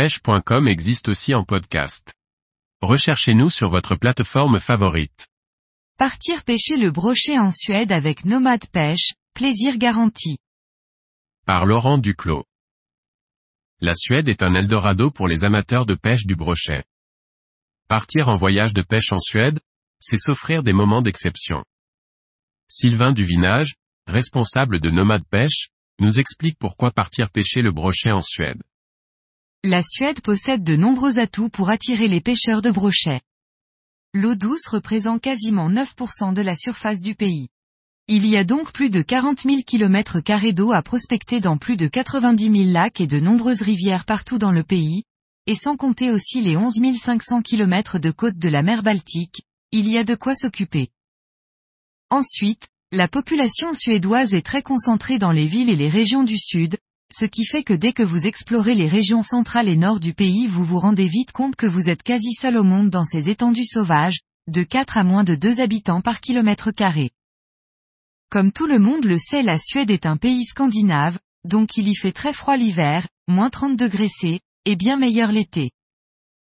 pêche.com existe aussi en podcast. Recherchez-nous sur votre plateforme favorite. Partir pêcher le brochet en Suède avec Nomade Pêche, plaisir garanti. Par Laurent Duclos. La Suède est un Eldorado pour les amateurs de pêche du brochet. Partir en voyage de pêche en Suède, c'est s'offrir des moments d'exception. Sylvain Duvinage, responsable de Nomade Pêche, nous explique pourquoi partir pêcher le brochet en Suède. La Suède possède de nombreux atouts pour attirer les pêcheurs de brochets. L'eau douce représente quasiment 9% de la surface du pays. Il y a donc plus de 40 000 km d'eau à prospecter dans plus de 90 000 lacs et de nombreuses rivières partout dans le pays, et sans compter aussi les 11 500 km de côtes de la mer Baltique, il y a de quoi s'occuper. Ensuite, la population suédoise est très concentrée dans les villes et les régions du sud, ce qui fait que dès que vous explorez les régions centrales et nord du pays vous vous rendez vite compte que vous êtes quasi seul au monde dans ces étendues sauvages, de 4 à moins de 2 habitants par kilomètre carré. Comme tout le monde le sait la Suède est un pays scandinave, donc il y fait très froid l'hiver, moins 30 degrés C, et bien meilleur l'été.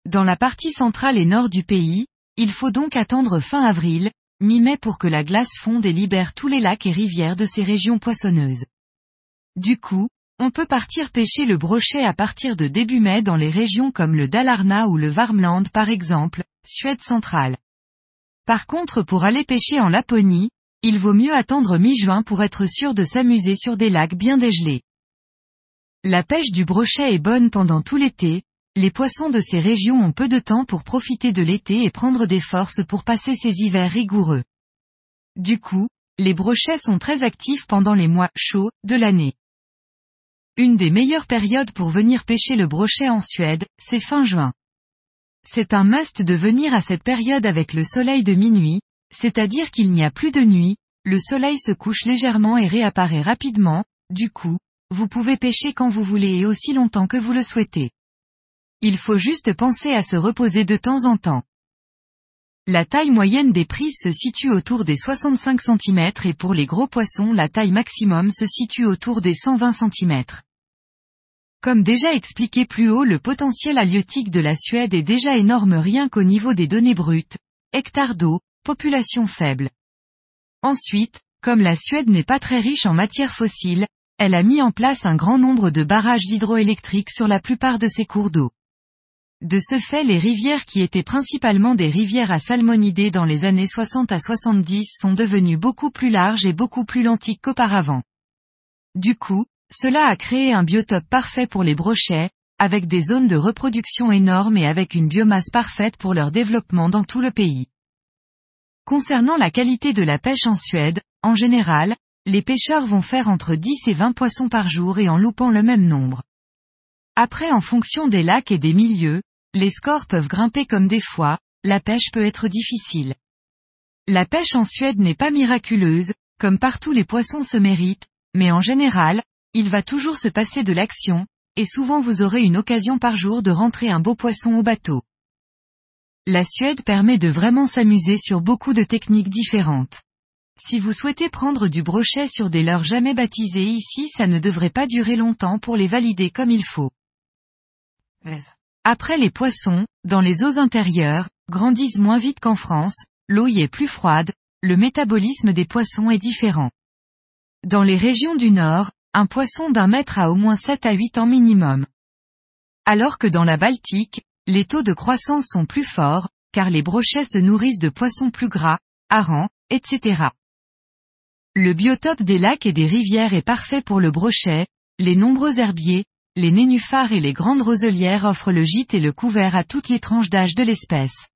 Dans la partie centrale et nord du pays, il faut donc attendre fin avril, mi-mai pour que la glace fonde et libère tous les lacs et rivières de ces régions poissonneuses. Du coup, on peut partir pêcher le brochet à partir de début mai dans les régions comme le Dalarna ou le Varmland par exemple, Suède centrale. Par contre pour aller pêcher en Laponie, il vaut mieux attendre mi-juin pour être sûr de s'amuser sur des lacs bien dégelés. La pêche du brochet est bonne pendant tout l'été, les poissons de ces régions ont peu de temps pour profiter de l'été et prendre des forces pour passer ces hivers rigoureux. Du coup, les brochets sont très actifs pendant les mois chauds de l'année. Une des meilleures périodes pour venir pêcher le brochet en Suède, c'est fin juin. C'est un must de venir à cette période avec le soleil de minuit, c'est-à-dire qu'il n'y a plus de nuit, le soleil se couche légèrement et réapparaît rapidement, du coup, vous pouvez pêcher quand vous voulez et aussi longtemps que vous le souhaitez. Il faut juste penser à se reposer de temps en temps. La taille moyenne des prises se situe autour des 65 cm et pour les gros poissons la taille maximum se situe autour des 120 cm. Comme déjà expliqué plus haut le potentiel halieutique de la Suède est déjà énorme rien qu'au niveau des données brutes. Hectares d'eau, population faible. Ensuite, comme la Suède n'est pas très riche en matières fossiles, elle a mis en place un grand nombre de barrages hydroélectriques sur la plupart de ses cours d'eau. De ce fait les rivières qui étaient principalement des rivières à salmonidés dans les années 60 à 70 sont devenues beaucoup plus larges et beaucoup plus lentiques qu'auparavant. Du coup, cela a créé un biotope parfait pour les brochets, avec des zones de reproduction énormes et avec une biomasse parfaite pour leur développement dans tout le pays. Concernant la qualité de la pêche en Suède, en général, les pêcheurs vont faire entre 10 et 20 poissons par jour et en loupant le même nombre. Après en fonction des lacs et des milieux, les scores peuvent grimper comme des fois, la pêche peut être difficile. La pêche en Suède n'est pas miraculeuse, comme partout les poissons se méritent, mais en général, il va toujours se passer de l'action, et souvent vous aurez une occasion par jour de rentrer un beau poisson au bateau. La Suède permet de vraiment s'amuser sur beaucoup de techniques différentes. Si vous souhaitez prendre du brochet sur des leurres jamais baptisées ici ça ne devrait pas durer longtemps pour les valider comme il faut. Après les poissons, dans les eaux intérieures, grandissent moins vite qu'en France, l'eau y est plus froide, le métabolisme des poissons est différent. Dans les régions du nord, un poisson d'un mètre a au moins 7 à 8 ans minimum. Alors que dans la Baltique, les taux de croissance sont plus forts, car les brochets se nourrissent de poissons plus gras, harengs, etc. Le biotope des lacs et des rivières est parfait pour le brochet, les nombreux herbiers, les nénuphars et les grandes roselières offrent le gîte et le couvert à toutes les tranches d'âge de l'espèce.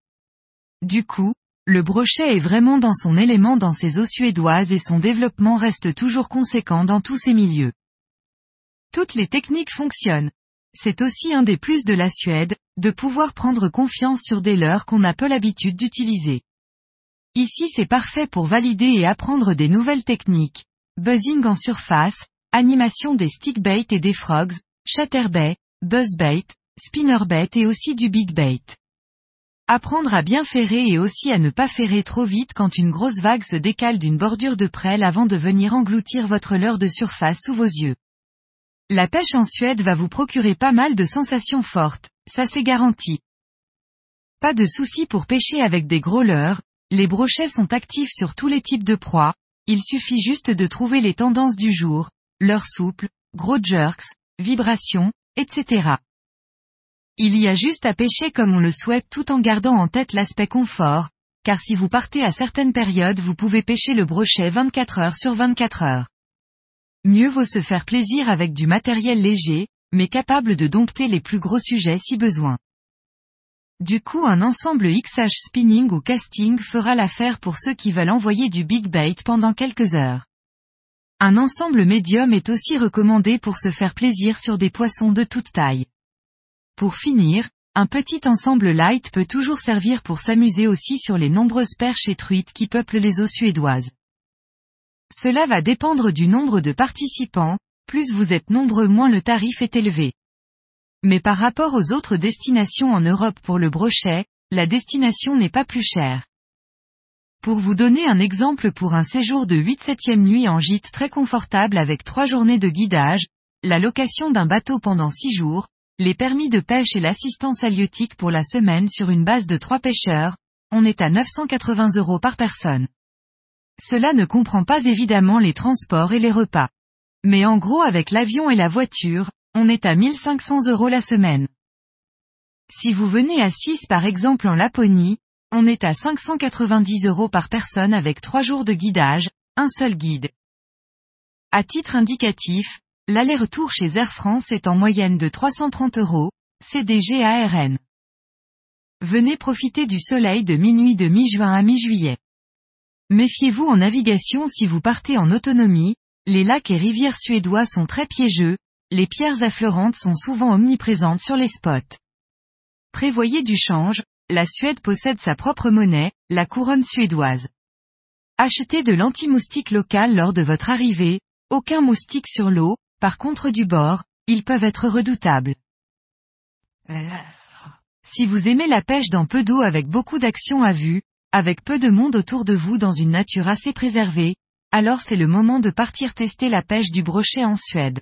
Du coup, le brochet est vraiment dans son élément dans ces eaux suédoises et son développement reste toujours conséquent dans tous ces milieux. Toutes les techniques fonctionnent. C'est aussi un des plus de la Suède, de pouvoir prendre confiance sur des leurres qu'on a peu l'habitude d'utiliser. Ici c'est parfait pour valider et apprendre des nouvelles techniques. Buzzing en surface, animation des stickbait et des frogs, chatterbait, buzzbait, spinnerbait et aussi du big bait. Apprendre à bien ferrer et aussi à ne pas ferrer trop vite quand une grosse vague se décale d'une bordure de prêle avant de venir engloutir votre leurre de surface sous vos yeux. La pêche en Suède va vous procurer pas mal de sensations fortes, ça c'est garanti. Pas de souci pour pêcher avec des gros leurres, les brochets sont actifs sur tous les types de proies, il suffit juste de trouver les tendances du jour, leurre souple, gros jerks, vibrations, etc. Il y a juste à pêcher comme on le souhaite tout en gardant en tête l'aspect confort, car si vous partez à certaines périodes vous pouvez pêcher le brochet 24 heures sur 24 heures. Mieux vaut se faire plaisir avec du matériel léger, mais capable de dompter les plus gros sujets si besoin. Du coup un ensemble XH spinning ou casting fera l'affaire pour ceux qui veulent envoyer du big bait pendant quelques heures. Un ensemble médium est aussi recommandé pour se faire plaisir sur des poissons de toute taille. Pour finir, un petit ensemble light peut toujours servir pour s'amuser aussi sur les nombreuses perches et truites qui peuplent les eaux suédoises. Cela va dépendre du nombre de participants, plus vous êtes nombreux moins le tarif est élevé. Mais par rapport aux autres destinations en Europe pour le brochet, la destination n'est pas plus chère. Pour vous donner un exemple pour un séjour de 8 septième nuit en gîte très confortable avec 3 journées de guidage, la location d'un bateau pendant 6 jours, les permis de pêche et l'assistance halieutique pour la semaine sur une base de 3 pêcheurs, on est à 980 euros par personne. Cela ne comprend pas évidemment les transports et les repas. Mais en gros avec l'avion et la voiture, on est à 1500 euros la semaine. Si vous venez à 6 par exemple en Laponie, on est à 590 euros par personne avec 3 jours de guidage, un seul guide. À titre indicatif, l'aller-retour chez Air France est en moyenne de 330 euros, CDG ARN. Venez profiter du soleil de minuit de mi-juin à mi-juillet. Méfiez-vous en navigation si vous partez en autonomie, les lacs et rivières suédois sont très piégeux, les pierres affleurantes sont souvent omniprésentes sur les spots. Prévoyez du change, la Suède possède sa propre monnaie, la couronne suédoise. Achetez de l'anti-moustique local lors de votre arrivée, aucun moustique sur l'eau, par contre du bord, ils peuvent être redoutables. Si vous aimez la pêche dans peu d'eau avec beaucoup d'action à vue, avec peu de monde autour de vous dans une nature assez préservée, alors c'est le moment de partir tester la pêche du brochet en Suède.